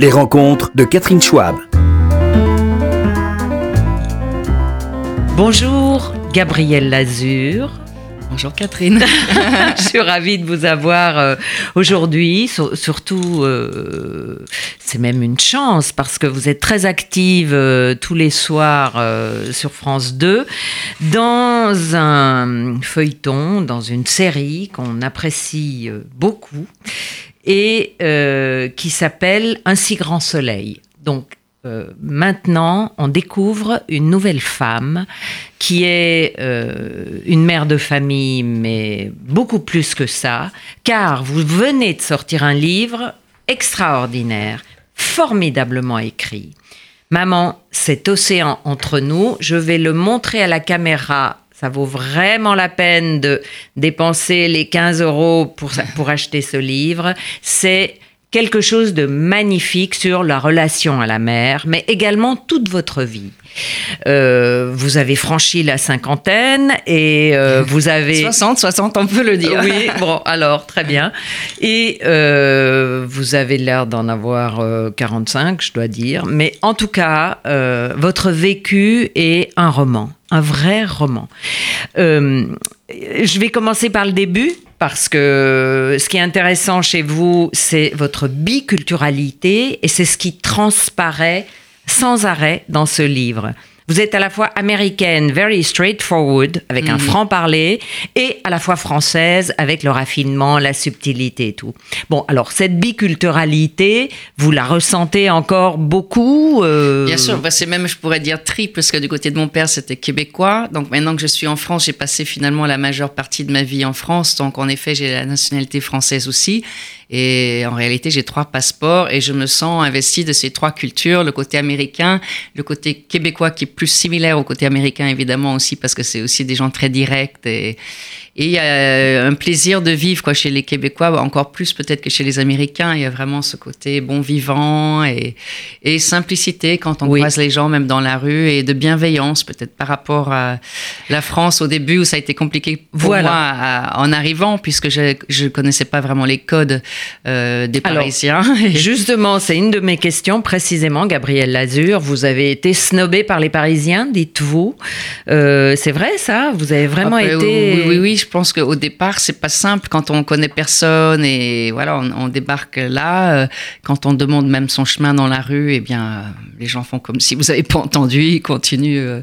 Les rencontres de Catherine Schwab. Bonjour, Gabrielle Lazur. Bonjour Catherine. Je suis ravie de vous avoir euh, aujourd'hui. surtout, euh, c'est même une chance parce que vous êtes très active euh, tous les soirs sur France 2 dans un feuilleton, dans une série qu'on apprécie beaucoup et qui s'appelle Un si grand soleil. Donc, euh, maintenant, on découvre une nouvelle femme qui est euh, une mère de famille, mais beaucoup plus que ça, car vous venez de sortir un livre extraordinaire, formidablement écrit. Maman, cet océan entre nous, je vais le montrer à la caméra. Ça vaut vraiment la peine de dépenser les 15 euros pour, pour acheter ce livre. C'est quelque chose de magnifique sur la relation à la mer, mais également toute votre vie. Euh, vous avez franchi la cinquantaine et euh, vous avez 60, 60, on peut le dire. Oui, bon, alors très bien. Et euh, vous avez l'air d'en avoir 45, je dois dire. Mais en tout cas, votre vécu est un roman, un vrai roman. je vais commencer par le début parce que ce qui est intéressant chez vous, c'est votre biculturalité et c'est ce qui transparaît sans arrêt dans ce livre. Vous êtes à la fois américaine, very straightforward, avec un mhm. franc-parler, et à la fois française, avec le raffinement, la subtilité et tout. Bon, alors cette biculturalité, vous la ressentez encore beaucoup euh Bien sûr, bah, c'est même, je pourrais dire triple, parce que du côté de mon père, c'était québécois. Donc maintenant que je suis en France, j'ai passé finalement la majeure partie de ma vie en France. Donc en effet, j'ai la nationalité française aussi. Et en réalité, j'ai trois passeports et je me sens investie de ces trois cultures, le côté américain, le côté québécois qui est plus similaire au côté américain évidemment aussi parce que c'est aussi des gens très directs et, et il y a un plaisir de vivre quoi, chez les Québécois, encore plus peut-être que chez les Américains. Il y a vraiment ce côté bon vivant et, et simplicité quand on croise les gens, même dans la rue, et de bienveillance peut-être par rapport à la France au début où ça a été compliqué pour moi en arrivant, puisque je ne connaissais pas vraiment les codes euh, des Parisiens. justement, c'est une de mes questions précisément, Gabrielle Lazur. Vous avez été snobé par les Parisiens, dites-vous. Euh, c'est vrai ça? Vous avez vraiment ah, ben, été... Oui, oui, oui je pense qu'au départ, c'est pas simple quand on connaît personne et voilà, on, débarque là. Euh, quand on demande même son chemin dans la rue, eh bien, les gens font comme si vous n'avez pas entendu, ils continuent euh,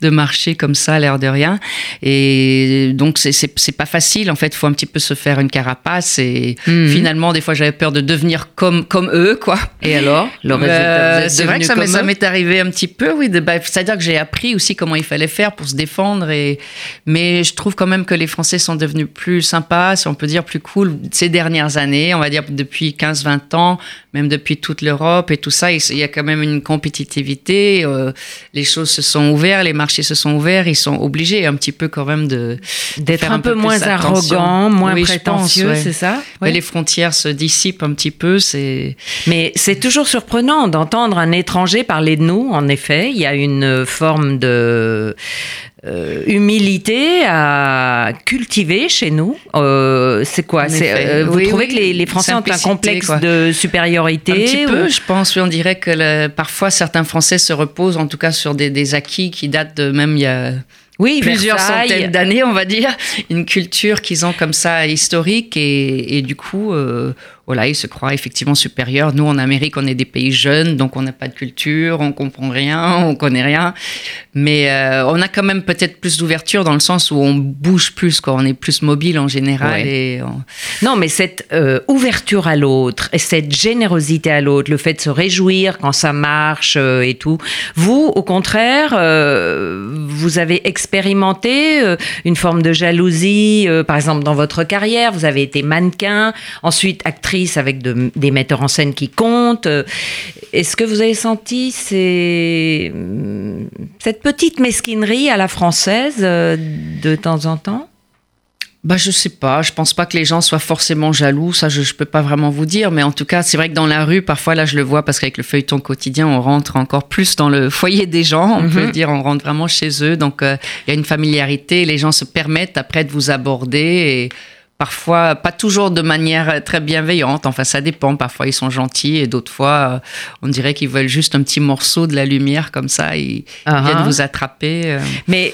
de marcher comme ça, à l'air de rien. Et donc, c'est pas facile. En fait, il faut un petit peu se faire une carapace. Et mhm. finalement, des fois, j'avais peur de devenir comme, comme eux, quoi. Et alors Le résultat, C'est vrai que ça m'est arrivé un petit peu, oui. Bah, c'est-à-dire que j'ai appris aussi comment il fallait faire pour se défendre. Et, mais je trouve quand même que les Français sont devenus plus sympas, si on peut dire plus cool, ces dernières années, on va dire depuis 15-20 ans, même depuis toute l'Europe et tout ça, il y a quand même une compétitivité, euh, les choses se sont ouvertes, les marchés se sont ouverts, ils sont obligés un petit peu quand même de d'être un, peu, moins arrogant, moins prétentieux, c'est ça? Les frontières se dissipent un petit peu, c'est Mais c'est toujours surprenant d'entendre un étranger parler de nous, en effet, il y a une forme de euh, humilité à cultiver chez nous. Euh, c'est quoi euh, Vous trouvez que les, Français ont un complexe de supériorité Un petit peu, je pense. on dirait que parfois certains Français se reposent en tout cas sur des, acquis qui datent de même il y a oui, plusieurs centaines d'années, on va dire, une culture qu'ils ont comme ça historique et, du coup, voilà, ils se croient effectivement supérieurs. Nous, en Amérique, on est des pays jeunes, donc on n'a pas de culture, on comprend rien, on connaît rien. Mais euh, on a quand même peut-être plus d'ouverture dans le sens où on bouge plus, quoi. On est plus mobile en général. Et Non, mais cette euh, ouverture à l'autre et cette générosité à l'autre, le fait de se réjouir quand ça marche euh, et tout. Vous, au contraire, vous avez expérimenté une forme de jalousie, par exemple dans votre carrière. Vous avez été mannequin, ensuite actrice avec des metteurs en scène qui comptent. Est-ce que vous avez senti cette petite mesquinerie à la française euh, de temps en temps? Bah, je sais pas. Je pense pas que les gens soient forcément jaloux. Ça, je, je peux pas vraiment vous dire. Mais en tout cas, c'est vrai que dans la rue, parfois, là, je le vois parce qu'avec le feuilleton quotidien, on rentre encore plus dans le foyer des gens. On peut mhm. dire, on rentre vraiment chez eux. Donc, euh, il y a une familiarité. Les gens se permettent après de vous aborder et parfois pas toujours de manière très bienveillante. Enfin, ça dépend. Parfois, ils sont gentils et d'autres fois, euh, on dirait qu'ils veulent juste un petit morceau de la lumière comme ça. Ils Ah, viennent ah. vous attraper. euh. Mais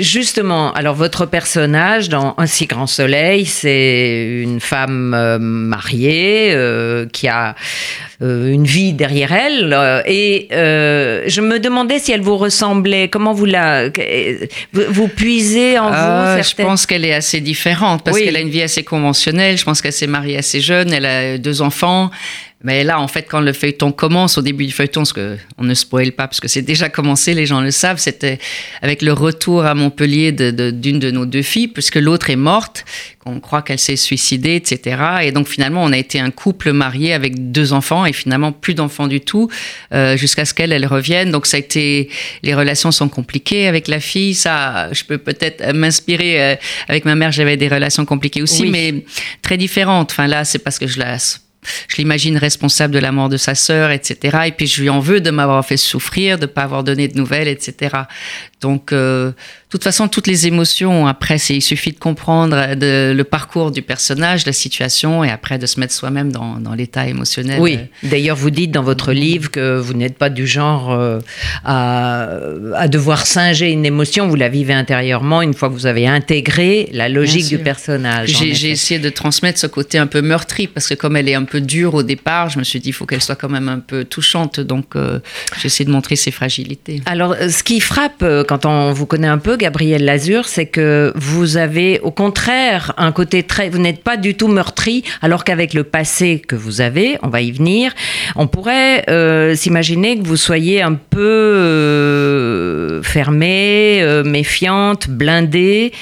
justement, alors votre personnage dans Un si grand soleil, c'est une femme euh, mariée euh, qui a une vie derrière elle euh, et euh, je me demandais si elle vous ressemblait. Comment vous la vous, vous puisez en Ah, vous je certaines- pense qu'elle est assez différente parce Oui. qu'elle a une vie assez conventionnelle. Je pense qu'elle s'est mariée assez jeune. Elle a deux enfants. Mais là, en fait, quand le feuilleton commence, au début du feuilleton, ce que on ne spoil pas parce que c'est déjà commencé, les gens le savent, c'était avec le retour à Montpellier de- de- d'une de, nos deux filles, puisque l'autre est morte, qu'on croit qu'elle s'est suicidée, etc. Et donc finalement, on a été un couple marié avec deux enfants et finalement plus d'enfants du tout euh, jusqu'à ce qu'elle elle revienne. Donc ça a été, les relations sont compliquées avec la fille. Ça, je peux peut-être m'inspirer. euh, avec ma mère, j'avais des relations compliquées aussi, Oui. mais très différentes. Enfin là, c'est parce que je la je l'imagine responsable de la mort de sa sœur, etc. Et puis je lui en veux de m'avoir fait souffrir, de pas avoir donné de nouvelles, etc. Donc, euh, de toute façon, toutes les émotions, après, il suffit de comprendre euh, de, le parcours du personnage, la situation, et après de se mettre soi-même dans, dans l'état émotionnel. Oui, Euh, d'ailleurs, vous dites dans votre livre que vous n'êtes pas du genre euh, à, à devoir singer une émotion, vous la vivez intérieurement une fois que vous avez intégré la logique du personnage. J'ai, essayé de transmettre ce côté un peu meurtri, parce que comme elle est un peu dure au départ, je me suis dit, il faut qu'elle soit quand même un peu touchante. Donc, euh, j'ai essayé de montrer ses fragilités. Alors, ce qui frappe quand on vous connaît un peu, Gabriel Lazur, c'est que vous avez au contraire un côté très. Vous n'êtes pas du tout meurtri, alors qu'avec le passé que vous avez, on va y venir, on pourrait euh, s'imaginer que vous soyez un peu euh, fermée, euh, méfiante, blindée.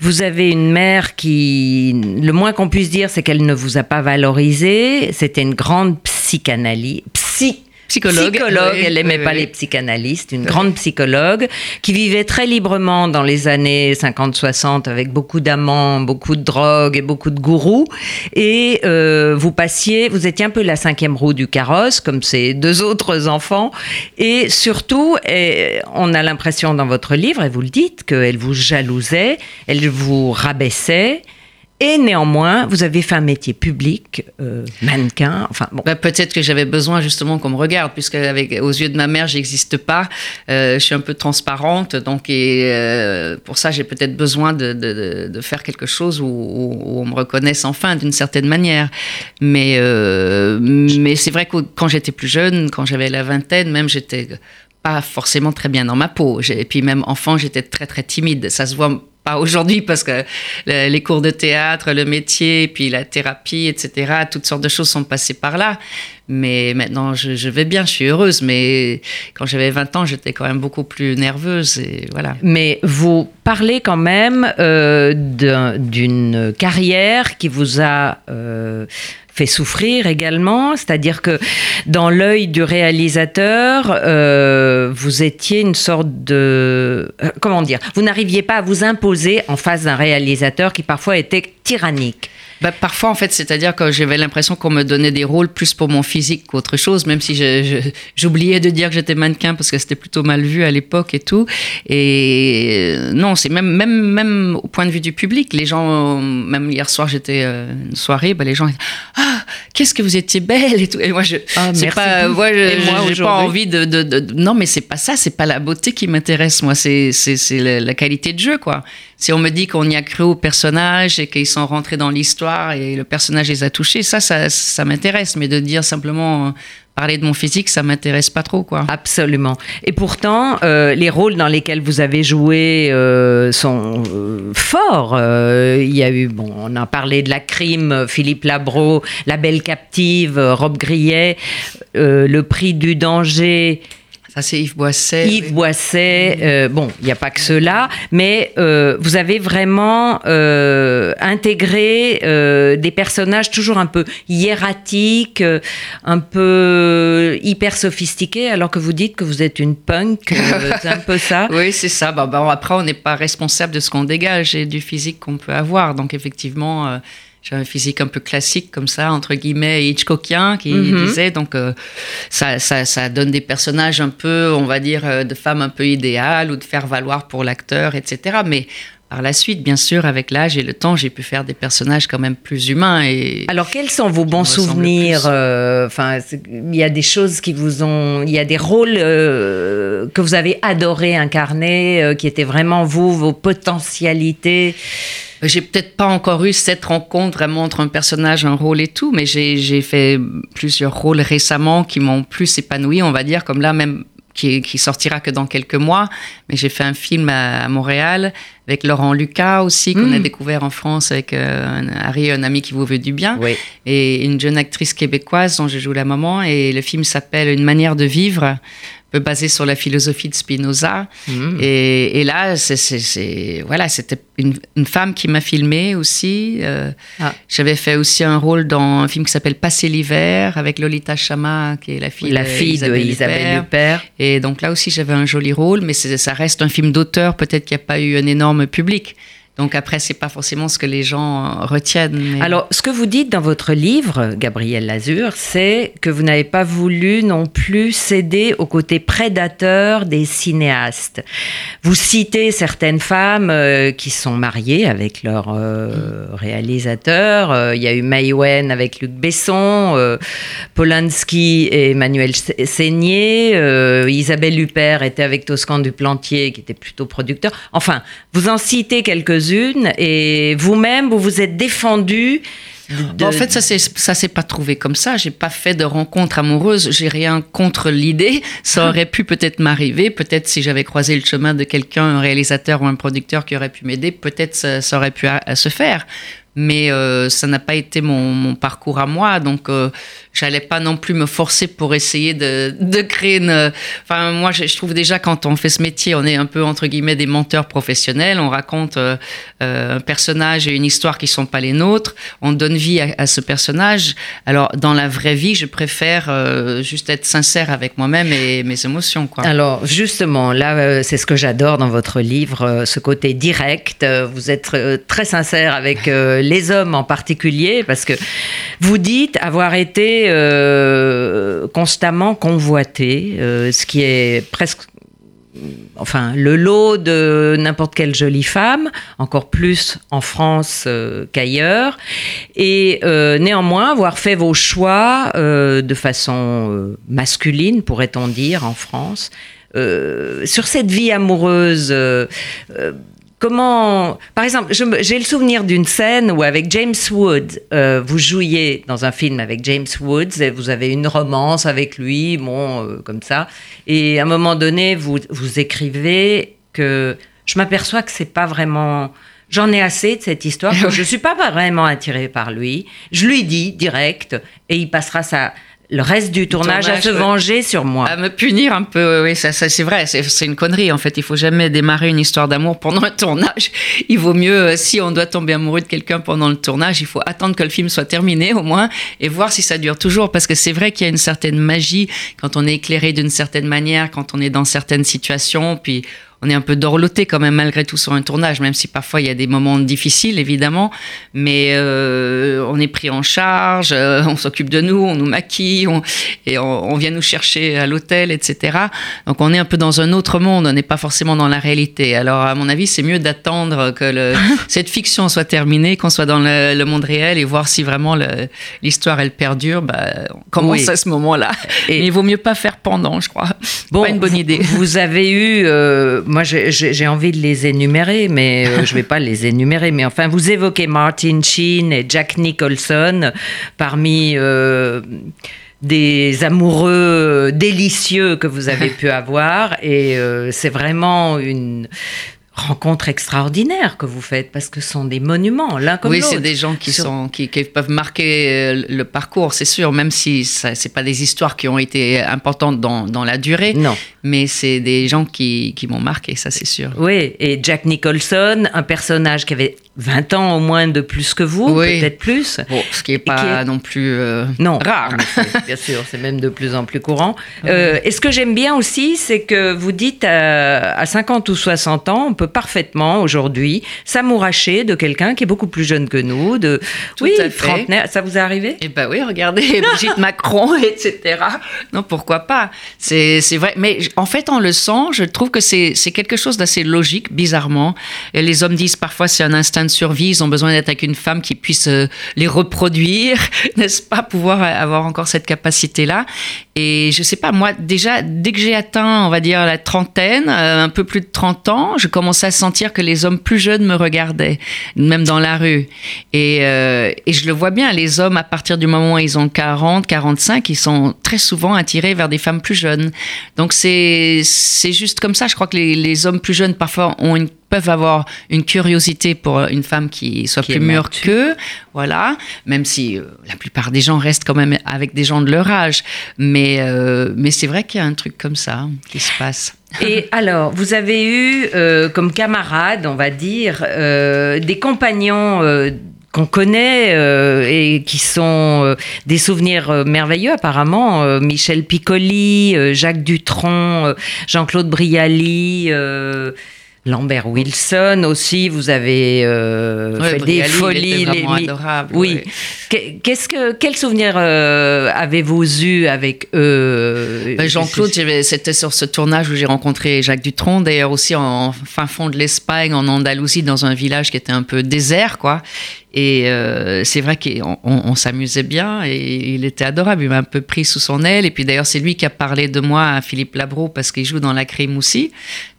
Vous avez une mère qui, le moins qu'on puisse dire, c'est qu'elle ne vous a pas valorisé. C'était une grande psychanalyse. Psy, Psychologue. Psychologue, Oui, elle n'aimait oui, pas oui. les psychanalystes, une grande psychologue qui vivait très librement dans les années 50-60 avec beaucoup d'amants, beaucoup de drogue et beaucoup de gourous. Et euh, vous passiez, vous étiez un peu la cinquième roue du carrosse, comme ses deux autres enfants. Et surtout, eh, on a l'impression dans votre livre, et vous le dites, qu'elle vous jalousait, elle vous rabaissait. Et néanmoins, vous avez fait un métier public, euh, mannequin, enfin bon. Bah, peut-être que j'avais besoin justement qu'on me regarde, puisque aux yeux de ma mère, j'existe pas. Euh, je suis un peu transparente, donc et, euh, pour ça, j'ai peut-être besoin de, faire quelque chose où, on me reconnaisse enfin d'une certaine manière. Mais, mais c'est vrai que quand j'étais plus jeune, quand j'avais la vingtaine, même j'étais pas forcément très bien dans ma peau. Et puis même enfant, j'étais très très timide. Ça se voit pas aujourd'hui parce que le- les cours de théâtre, le métier, puis la thérapie, etc., toutes sortes de choses sont passées par là. Mais maintenant, je, vais bien, je suis heureuse. Mais quand j'avais 20 ans, j'étais quand même beaucoup plus nerveuse. Et voilà. Mais vous parlez quand même euh, d'un- d'une carrière qui vous a euh, fait souffrir également, c'est-à-dire que dans l'œil du réalisateur, euh, vous étiez une sorte de... euh, comment dire Vous n'arriviez pas à vous imposer en face d'un réalisateur qui parfois était tyrannique. Bah, parfois, en fait, c'est-à-dire que j'avais l'impression qu'on me donnait des rôles plus pour mon physique qu'autre chose, même si j'oubliais de dire que j'étais mannequin parce que c'était plutôt mal vu à l'époque et tout. Et euh, non, c'est même, même, même au point de vue du public. Les gens, même hier soir, j'étais euh, une soirée, bah, les gens, ah, qu'est-ce que vous étiez belle et tout. Et moi, je, Ah, pas, moi, je- pas envie de, de- de- non, mais c'est pas ça, c'est pas la beauté qui m'intéresse, moi, c'est, c'est, c'est la, la qualité de jeu, quoi. Si on me dit qu'on y a cru au personnage et qu'ils sont rentrés dans l'histoire et le personnage les a touchés, ça, ça, ça m'intéresse. Mais de dire simplement euh, parler de mon physique, ça m'intéresse pas trop, quoi. Absolument. Et pourtant, euh, les rôles dans lesquels vous avez joué euh, sont euh, forts. Euh, il y a eu, bon, on a parlé de la crime, Philippe Labro, La Belle Captive, Rob Grillet, euh, Le Prix du Danger. Ça, c'est Yves Boisset. Yves oui. Boisset, euh, bon, il n'y a pas que cela, mais euh, vous avez vraiment euh, intégré euh, des personnages toujours un peu hiératiques, euh, un peu hyper sophistiqués, alors que vous dites que vous êtes une punk, euh, c'est un peu ça. Oui, c'est ça. Bah, bah, après, on n'est pas responsable de ce qu'on dégage et du physique qu'on peut avoir. Donc, effectivement, euh, j'ai un physique un peu classique, comme ça, entre guillemets, Hitchcockien, qui Mhm. disait. Donc, euh, ça, ça, ça donne des personnages un peu, on va dire, euh, de femmes un peu idéales ou de faire valoir pour l'acteur, etc. Mais par la suite, bien sûr, avec l'âge et le temps, j'ai pu faire des personnages quand même plus humains. Et Alors, quels sont vos bons souvenirs euh, Enfin, il y a des choses qui vous ont, il y a des rôles euh, que vous avez adoré incarner, euh, qui étaient vraiment vous, vos potentialités? J'ai peut-être pas encore eu cette rencontre vraiment entre un personnage, un rôle et tout, mais j'ai fait plusieurs rôles récemment qui m'ont plus épanoui, on va dire, comme là même qui, qui, sortira que dans quelques mois. Mais j'ai fait un film à, Montréal avec Laurent Lucas aussi, qu'on a hmm. découvert en France avec euh, Harry, un ami qui vous veut du bien, et une jeune actrice québécoise dont je joue la maman. Et le film s'appelle Une manière de vivre peu basé sur la philosophie de Spinoza. Mm. Et, là, c'est, voilà, c'était une, femme qui m'a filmé aussi. Euh, ah. J'avais fait aussi un rôle dans un film qui s'appelle Passer l'hiver avec Lolita Chama, qui est la fille, la fille d'Isabelle Huppert. Et donc là aussi, j'avais un joli rôle, mais ça reste un film d'auteur, peut-être qu'il n'y a pas eu un énorme public. Donc après, c'est pas forcément ce que les gens retiennent. Alors, ce que vous dites dans votre livre, Gabriel Lazur, c'est que vous n'avez pas voulu non plus céder au côté prédateur des cinéastes. Vous citez certaines femmes euh, qui sont mariées avec leur euh, réalisateur. Euh, il y a eu May Wen avec Luc Besson, Polanski et Emmanuel Seigné, Isabelle Huppert était avec Toscan Duplantier, qui était plutôt producteur. Enfin, vous en citez quelques et vous-même, vous vous êtes défendu. En fait, ça ça s'est pas trouvé comme ça. J'ai pas fait de rencontre amoureuse. J'ai rien contre l'idée. Ça aurait pu peut-être m'arriver. Peut-être si j'avais croisé le chemin de quelqu'un, un réalisateur ou un producteur qui aurait pu m'aider, peut-être ça, ça, aurait pu se faire mais euh, ça n'a pas été mon, parcours à moi, donc euh, j'allais pas non plus me forcer pour essayer de, créer une. Enfin, moi, je, trouve déjà quand on fait ce métier, on est un peu entre guillemets des menteurs professionnels. On raconte euh, euh un personnage et une histoire qui sont pas les nôtres. On donne vie à, ce personnage. Alors, dans la vraie vie, je préfère juste être sincère avec moi-même et mes émotions. Alors, justement, là, c'est ce que j'adore dans votre livre, ce côté direct. Vous êtes très sincère avec les hommes en particulier, parce que vous dites avoir été euh, constamment convoité, euh, ce qui est presque enfin, le lot de n'importe quelle jolie femme, encore plus en France euh, qu'ailleurs, et néanmoins avoir fait vos choix de façon masculine, pourrait-on dire, en France. sur cette vie amoureuse, Comment, par exemple, j'ai le souvenir d'une scène où avec James Woods, euh, vous jouiez dans un film avec James Woods et vous avez une romance avec lui, bon, euh, comme ça. Et à un moment donné, vous, vous écrivez que je m'aperçois que c'est pas vraiment. J'en ai assez de cette histoire. je ne suis pas vraiment attirée par lui. Je lui dis direct et il passera sa le reste du tournage, à se venger sur moi. À me punir un peu, oui, ça, ça c'est vrai, c'est une connerie en fait. Il faut jamais démarrer une histoire d'amour pendant un tournage. Il vaut mieux, euh, si on doit tomber amoureux de quelqu'un pendant le tournage, il faut attendre que le film soit terminé au moins et voir si ça dure toujours. Parce que c'est vrai qu'il y a une certaine magie quand on est éclairé d'une certaine manière, quand on est dans certaines situations, puis on est un peu dorloté quand même malgré tout sur un tournage, même si parfois il y a des moments difficiles évidemment, mais euh, on est pris en charge, euh, on s'occupe de nous, on nous maquille, et on, vient nous chercher à l'hôtel, etc. Donc on est un peu dans un autre monde, on n'est pas forcément dans la réalité. Alors à mon avis, c'est mieux d'attendre que le, cette fiction soit terminée, qu'on soit dans le, monde réel et voir si vraiment l'histoire elle perdure. Bah, comment à ce moment-là. Et il vaut mieux pas faire pendant, je crois. Bon, pas une bonne idée. Vous avez eu euh, moi, j'ai envie de les énumérer, mais euh, je ne vais pas les énumérer. Mais enfin, vous évoquez Martin Sheen et Jack Nicholson parmi euh, des amoureux délicieux que vous avez pu avoir. Et euh, c'est vraiment une rencontre extraordinaire que vous faites parce que ce sont des monuments l'un comme l'autre. Oui, c'est des gens qui sont qui, peuvent marquer euh, le parcours, c'est sûr, même si ce c'est pas des histoires qui ont été importantes dans, dans la durée. Non. Mais c'est des gens qui, qui m'ont marqué, ça c'est sûr. Oui, et Jack Nicholson, un personnage qui avait 20 ans au moins de plus que vous, Oui. peut-être plus. Bon, ce qui est pas qui est- non plus euh, Non, rare. bien sûr, c'est même de plus en plus courant. Euh, et ce que j'aime bien aussi, c'est que vous dites euh, à 50 ou 60 ans, on peut parfaitement aujourd'hui s'amouracher de quelqu'un qui est beaucoup plus jeune que nous, de Tout oui, à fait. trentenaire. Ça vous est arrivé? Eh ben oui, regardez, Brigitte Macron, etc. Non, pourquoi pas? C'est vrai. Mais en fait, on le sent, je trouve que c'est c'est quelque chose d'assez logique, bizarrement. Et les hommes disent parfois c'est un instinct de survie, ils ont besoin d'être avec une femme qui puisse euh, les reproduire, n'est-ce pas Pouvoir avoir encore cette capacité-là. Et je sais pas, moi, déjà, dès que j'ai atteint, on va dire, la trentaine, euh, un peu plus de 30 ans, je commençais à sentir que les hommes plus jeunes me regardaient, même dans la rue. Et, euh, et je le vois bien, les hommes, à partir du moment où ils ont 40, 45, ils sont très souvent attirés vers des femmes plus jeunes. Donc c'est c'est juste comme ça. Je crois que les, les hommes plus jeunes, parfois, ont une peuvent avoir une curiosité pour une femme qui soit Qui plus mûre qu'eux, voilà, même si euh, la plupart des gens restent quand même avec des gens de leur âge. Mais, euh, mais c'est vrai qu'il y a un truc comme ça qui se passe. Et alors, vous avez eu euh, comme camarades, on va dire, euh, des compagnons euh, qu'on connaît euh, et qui sont euh, des souvenirs euh, merveilleux apparemment. Euh, Michel Piccoli, euh, Jacques Dutronc, euh, Jean-Claude Brialy. Lambert Wilson aussi, vous avez euh, Ouais, fait des folies. les- adorable, Oui. ouais. Qu'est- Qu'est-ce que quel souvenir euh, avez-vous eu avec eux Ben, Jean-Claude, c'était sur ce tournage où j'ai rencontré Jacques Dutronc, d'ailleurs aussi en fin fond de l'Espagne, en Andalousie, dans un village qui était un peu désert, quoi. Et euh, c'est vrai qu'on on, on s'amusait bien et il était adorable. Il m'a un peu pris sous son aile. Et puis d'ailleurs, c'est lui qui a parlé de moi à Philippe Labro parce qu'il joue dans La Crime aussi.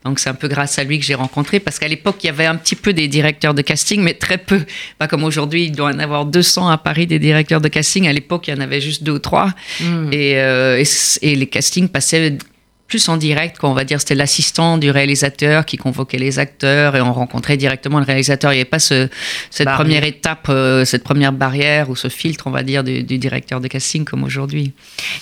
Donc c'est un peu grâce à lui que j'ai rencontré parce qu'à l'époque, il y avait un petit peu des directeurs de casting, mais très peu. Pas comme aujourd'hui, il doit en avoir 200 à Paris des directeurs de casting. À l'époque, il y en avait juste deux ou trois. Hmm. Et, euh, et les castings passaient plus en direct, quoi. on va dire, c'était l'assistant du réalisateur qui convoquait les acteurs et on rencontrait directement le réalisateur. Il n'y avait pas ce, cette Barrière. première étape, euh, cette première barrière ou ce filtre, on va dire, du, du directeur de casting comme aujourd'hui.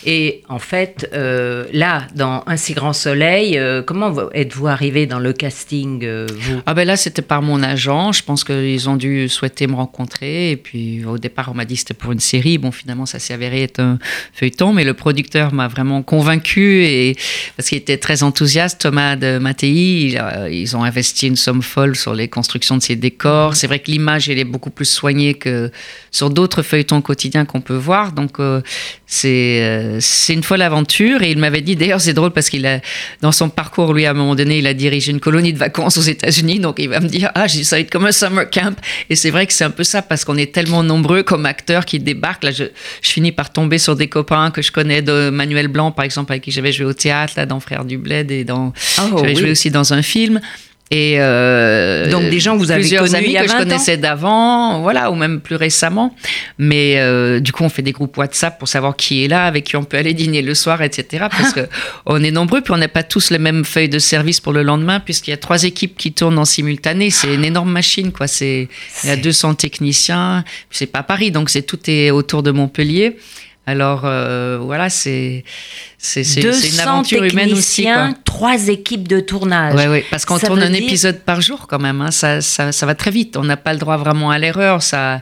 Et en fait, euh, là, dans Un si grand soleil, euh, comment vous- êtes-vous arrivé dans le casting, vous? Ah ben là, c'était par mon agent. Je pense qu'ils ont dû souhaiter me rencontrer. Et puis au départ, on m'a dit que c'était pour une série. Bon, finalement, ça s'est avéré être un feuilleton. Mais le producteur m'a vraiment convaincu et parce qu'il était très enthousiaste, Thomas de Mattei. a- Ils ont investi une somme folle sur les constructions de ces décors. C'est vrai que l'image, elle est beaucoup plus soignée que sur d'autres feuilletons quotidiens qu'on peut voir. Donc euh, c'est euh, c'est une folle aventure. Et il m'avait dit, d'ailleurs, c'est drôle parce qu'il a dans son parcours, lui, à un moment donné, il a dirigé une colonie de vacances aux États-Unis. Donc il va me dire, ah, ça va être comme un summer camp. Et c'est vrai que c'est un peu ça parce qu'on est tellement nombreux comme acteurs qui débarquent. Là, je, finis par tomber sur des copains que je connais de Manuel Blanc, par exemple, avec qui j'avais joué au théâtre, dans Frères du Bled et dans. Oh, j'avais oui. joué aussi dans un film. Et euh, Donc, des gens vous avez plusieurs connus amis que je 20 ans connaissais d'avant, voilà, ou même plus récemment. Mais euh, du coup, on fait des groupes WhatsApp pour savoir qui est là, avec qui on peut aller dîner le soir, etc. Parce que on est nombreux, puis on n'a pas tous les mêmes feuilles de service pour le lendemain, puisqu'il y a trois équipes qui tournent en simultané. C'est une énorme machine, quoi. C'est il y a C'est- 200 techniciens. C'est pas Paris, donc c'est tout est autour de Montpellier. Alors euh, voilà, c'est c'est c'est- c'est 200 une aventure humaine aussi, quoi. trois équipes de tournage. Ouais, ouais, parce qu'on tourne un dire- épisode par jour quand même. hein. Ça, ça, ça va très vite. On n'a pas le droit vraiment à l'erreur. Ça,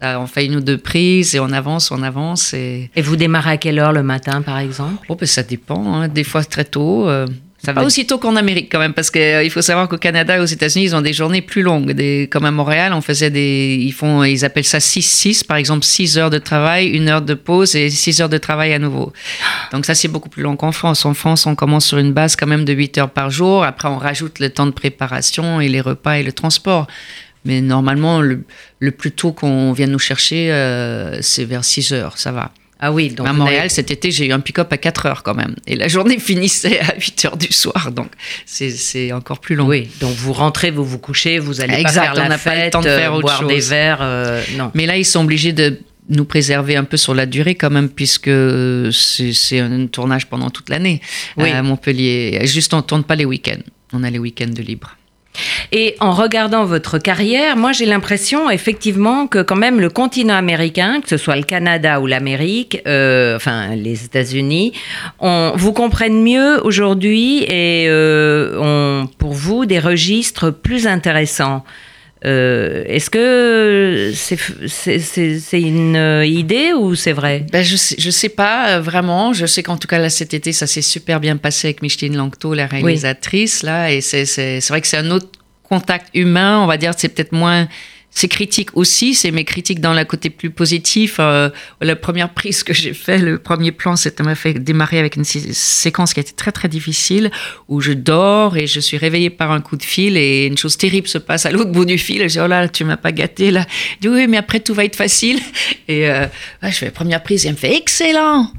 ça, on fait une ou deux prises et on avance, on avance. Et... Et vous démarrez à quelle heure le matin, par exemple? Oh, ben, ça dépend. hein. Des fois très tôt. euh, Ça pas veut- aussi tôt qu'en Amérique quand même, parce qu'il faut savoir qu'au Canada et aux États-Unis, ils ont des journées plus longues. Des, comme à Montréal, on faisait des, ils font, ils appellent ça 6-6, par exemple 6 heures de travail, une heure de pause et 6 heures de travail à nouveau. Donc ça, c'est beaucoup plus long qu'en France. En France, on commence sur une base quand même de 8 heures par jour. Après, on rajoute le temps de préparation et les repas et le transport. Mais normalement, le, le plus tôt qu'on vient nous chercher, euh, c'est vers 6 heures, ça va. Ah oui, donc à Montréal, cet été, j'ai eu un pick-up à 4 heures quand même. Et la journée finissait à 8 heures du soir. Donc, c'est- c'est encore plus long. Oui, donc vous rentrez, vous vous couchez, vous allez Exact, pas faire on la pas le fête, temps de faire euh, autre boire des chose. verres, euh, non. Mais là, ils sont obligés de nous préserver un peu sur la durée quand même, puisque c'est c'est un tournage pendant toute l'année Oui. à Montpellier. Juste, on ne tourne pas les week-ends. On a les week-ends de libre. Et en regardant votre carrière, moi j'ai l'impression effectivement que quand même le continent américain, que ce soit le Canada ou l'Amérique, euh, enfin les États-Unis, on vous comprennent mieux aujourd'hui et euh, ont pour vous des registres plus intéressants. Est-ce que c'est une idée ou c'est vrai? Ben, Je sais, je sais pas vraiment. Je sais qu'en tout cas, là, cet été, ça s'est super bien passé avec Micheline Langto, la réalisatrice. Là, et c'est vrai que c'est un autre contact humain, on va dire, c'est peut-être moins c'est critique aussi, c'est mes critiques dans le côté plus positif. Euh, la première prise que j'ai fait, le premier plan, ça m'a fait démarrer avec une séquence qui a été très très difficile, où je dors et je suis réveillée par un coup de fil et une chose terrible se passe à l'autre bout du fil. Je dis, oh là, tu m'as pas gâté là. Je dis, oui, mais après tout va être facile. Et euh, je fais la première prise et elle me fait, excellent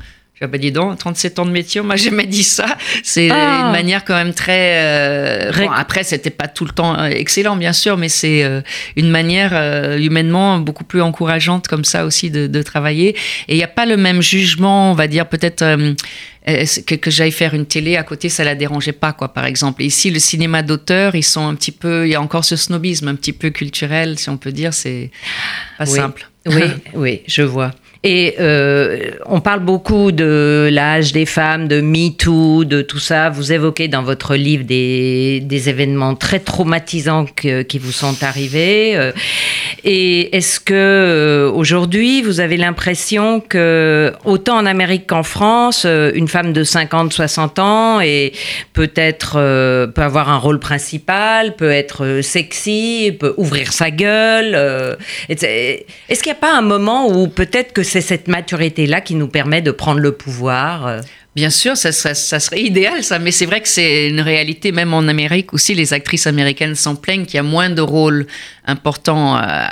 je dis, bah, dis donc, 37 ans de métier, moi, j'ai jamais dit ça. C'est ah. une manière quand même très. Euh, bon, après, c'était pas tout le temps euh, excellent, bien sûr, mais c'est euh, une manière humainement beaucoup plus encourageante comme ça aussi de, de travailler. Et il n'y a pas le même jugement, on va dire, peut-être. que, que j'aille faire une télé à côté, ça la dérangeait pas, quoi, par exemple. ici, le cinéma d'auteur, ils sont un petit peu, il y a encore ce snobisme un petit peu culturel, si on peut dire, c'est pas simple. Oui, oui, je vois. Et euh, on parle beaucoup de l'âge des femmes, de MeToo, de tout ça. Vous évoquez dans votre livre des, événements très traumatisants qui vous sont arrivés. Euh, et est-ce que euh, aujourd'hui, vous avez l'impression que, autant en Amérique qu'en France, une femme de 50, 60 ans peut-être peut avoir un rôle principal, peut être sexy, peut ouvrir sa gueule. Est-ce qu'il n'y a pas un moment où peut-être que c'est cette maturité-là qui nous permet de prendre le pouvoir. Euh. Bien sûr, ça serait, ça serait idéal, ça, mais c'est vrai que c'est une réalité, même en Amérique aussi, les actrices américaines s'en plaignent qu'il y a moins de rôles importants. Euh,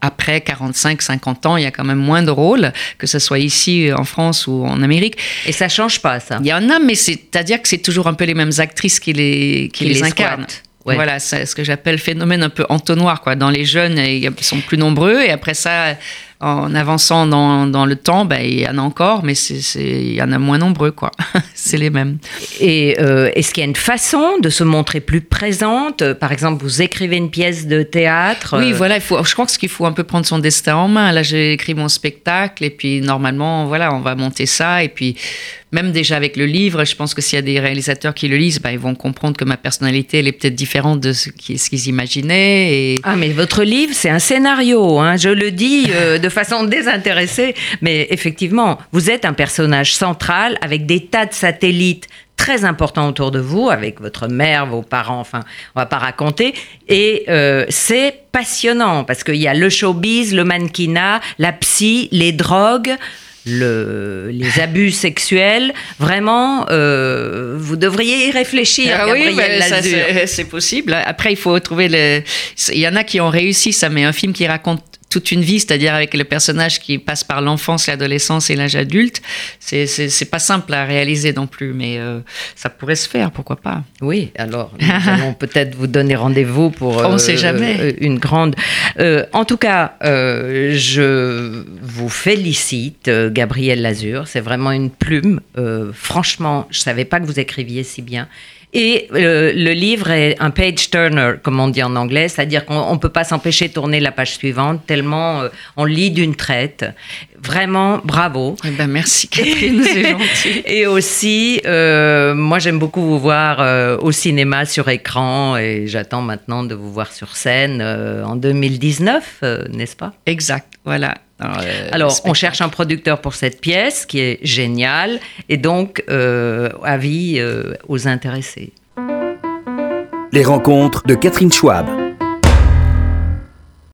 après 45, 50 ans, il y a quand même moins de rôles, que ce soit ici en France ou en Amérique. Et ça change pas, ça. Il y en a, mais c'est-à-dire que c'est toujours un peu les mêmes actrices qui les, qui, les, incarnent. Voilà, c'est ce que j'appelle phénomène un peu entonnoir. Quoi. Dans les jeunes, ils sont plus nombreux, et après ça, en avançant dans, dans le temps, ben, il y en a encore, mais il y en a moins nombreux, quoi. c'est les mêmes. Et euh, est-ce qu'il y a une façon de se montrer plus présente? Par exemple, vous écrivez une pièce de théâtre. Oui, euh, voilà, il faut, je crois qu'il faut un peu prendre son destin en main. Là, j'ai écrit mon spectacle, et puis normalement, voilà, on va monter ça, et puis même déjà avec le livre, je pense que s'il y a des réalisateurs qui le lisent, bah, ils vont comprendre que ma personnalité, elle est peut-être différente de ce qu'ils imaginaient. Et... Ah, mais votre livre, c'est un scénario, hein, je le dis euh, de façon désintéressée, mais effectivement, vous êtes un personnage central avec des tas de satellites très importants autour de vous, avec votre mère, vos parents, enfin, on va pas raconter. Et euh, c'est passionnant parce qu'il y a le showbiz, le mannequinat, la psy, les drogues le, les abus sexuels, vraiment, euh, vous devriez y réfléchir. Ah oui, c'est possible. Après, il faut trouver le. Il y en a qui ont réussi, ça, mais un film qui raconte toute une vie, c'est-à-dire avec le personnage qui passe par l'enfance, l'adolescence et l'âge adulte. C'est, c'est, pas simple à réaliser non plus, mais euh, ça pourrait se faire, pourquoi pas. Oui, alors nous allons peut-être vous donner rendez-vous pour On sait euh, jamais. Euh, une grande. en tout cas, je vous félicite, Gabrielle Lazur. C'est vraiment une plume. franchement, je savais pas que vous écriviez si bien. Et euh, le livre est un page turner, comme on dit en anglais, c'est-à-dire qu'on ne peut pas s'empêcher de tourner la page suivante, tellement euh, on lit d'une traite. Vraiment, bravo. Eh ben, merci Catherine, c'est gentil. Et aussi, euh, moi j'aime beaucoup vous voir au cinéma sur écran et j'attends maintenant de vous voir sur scène en 2019, n'est-ce pas? Exact, voilà. Alors, on cherche un producteur pour cette pièce qui est géniale et donc euh, avis euh, aux intéressés. Les rencontres de Catherine Schwab.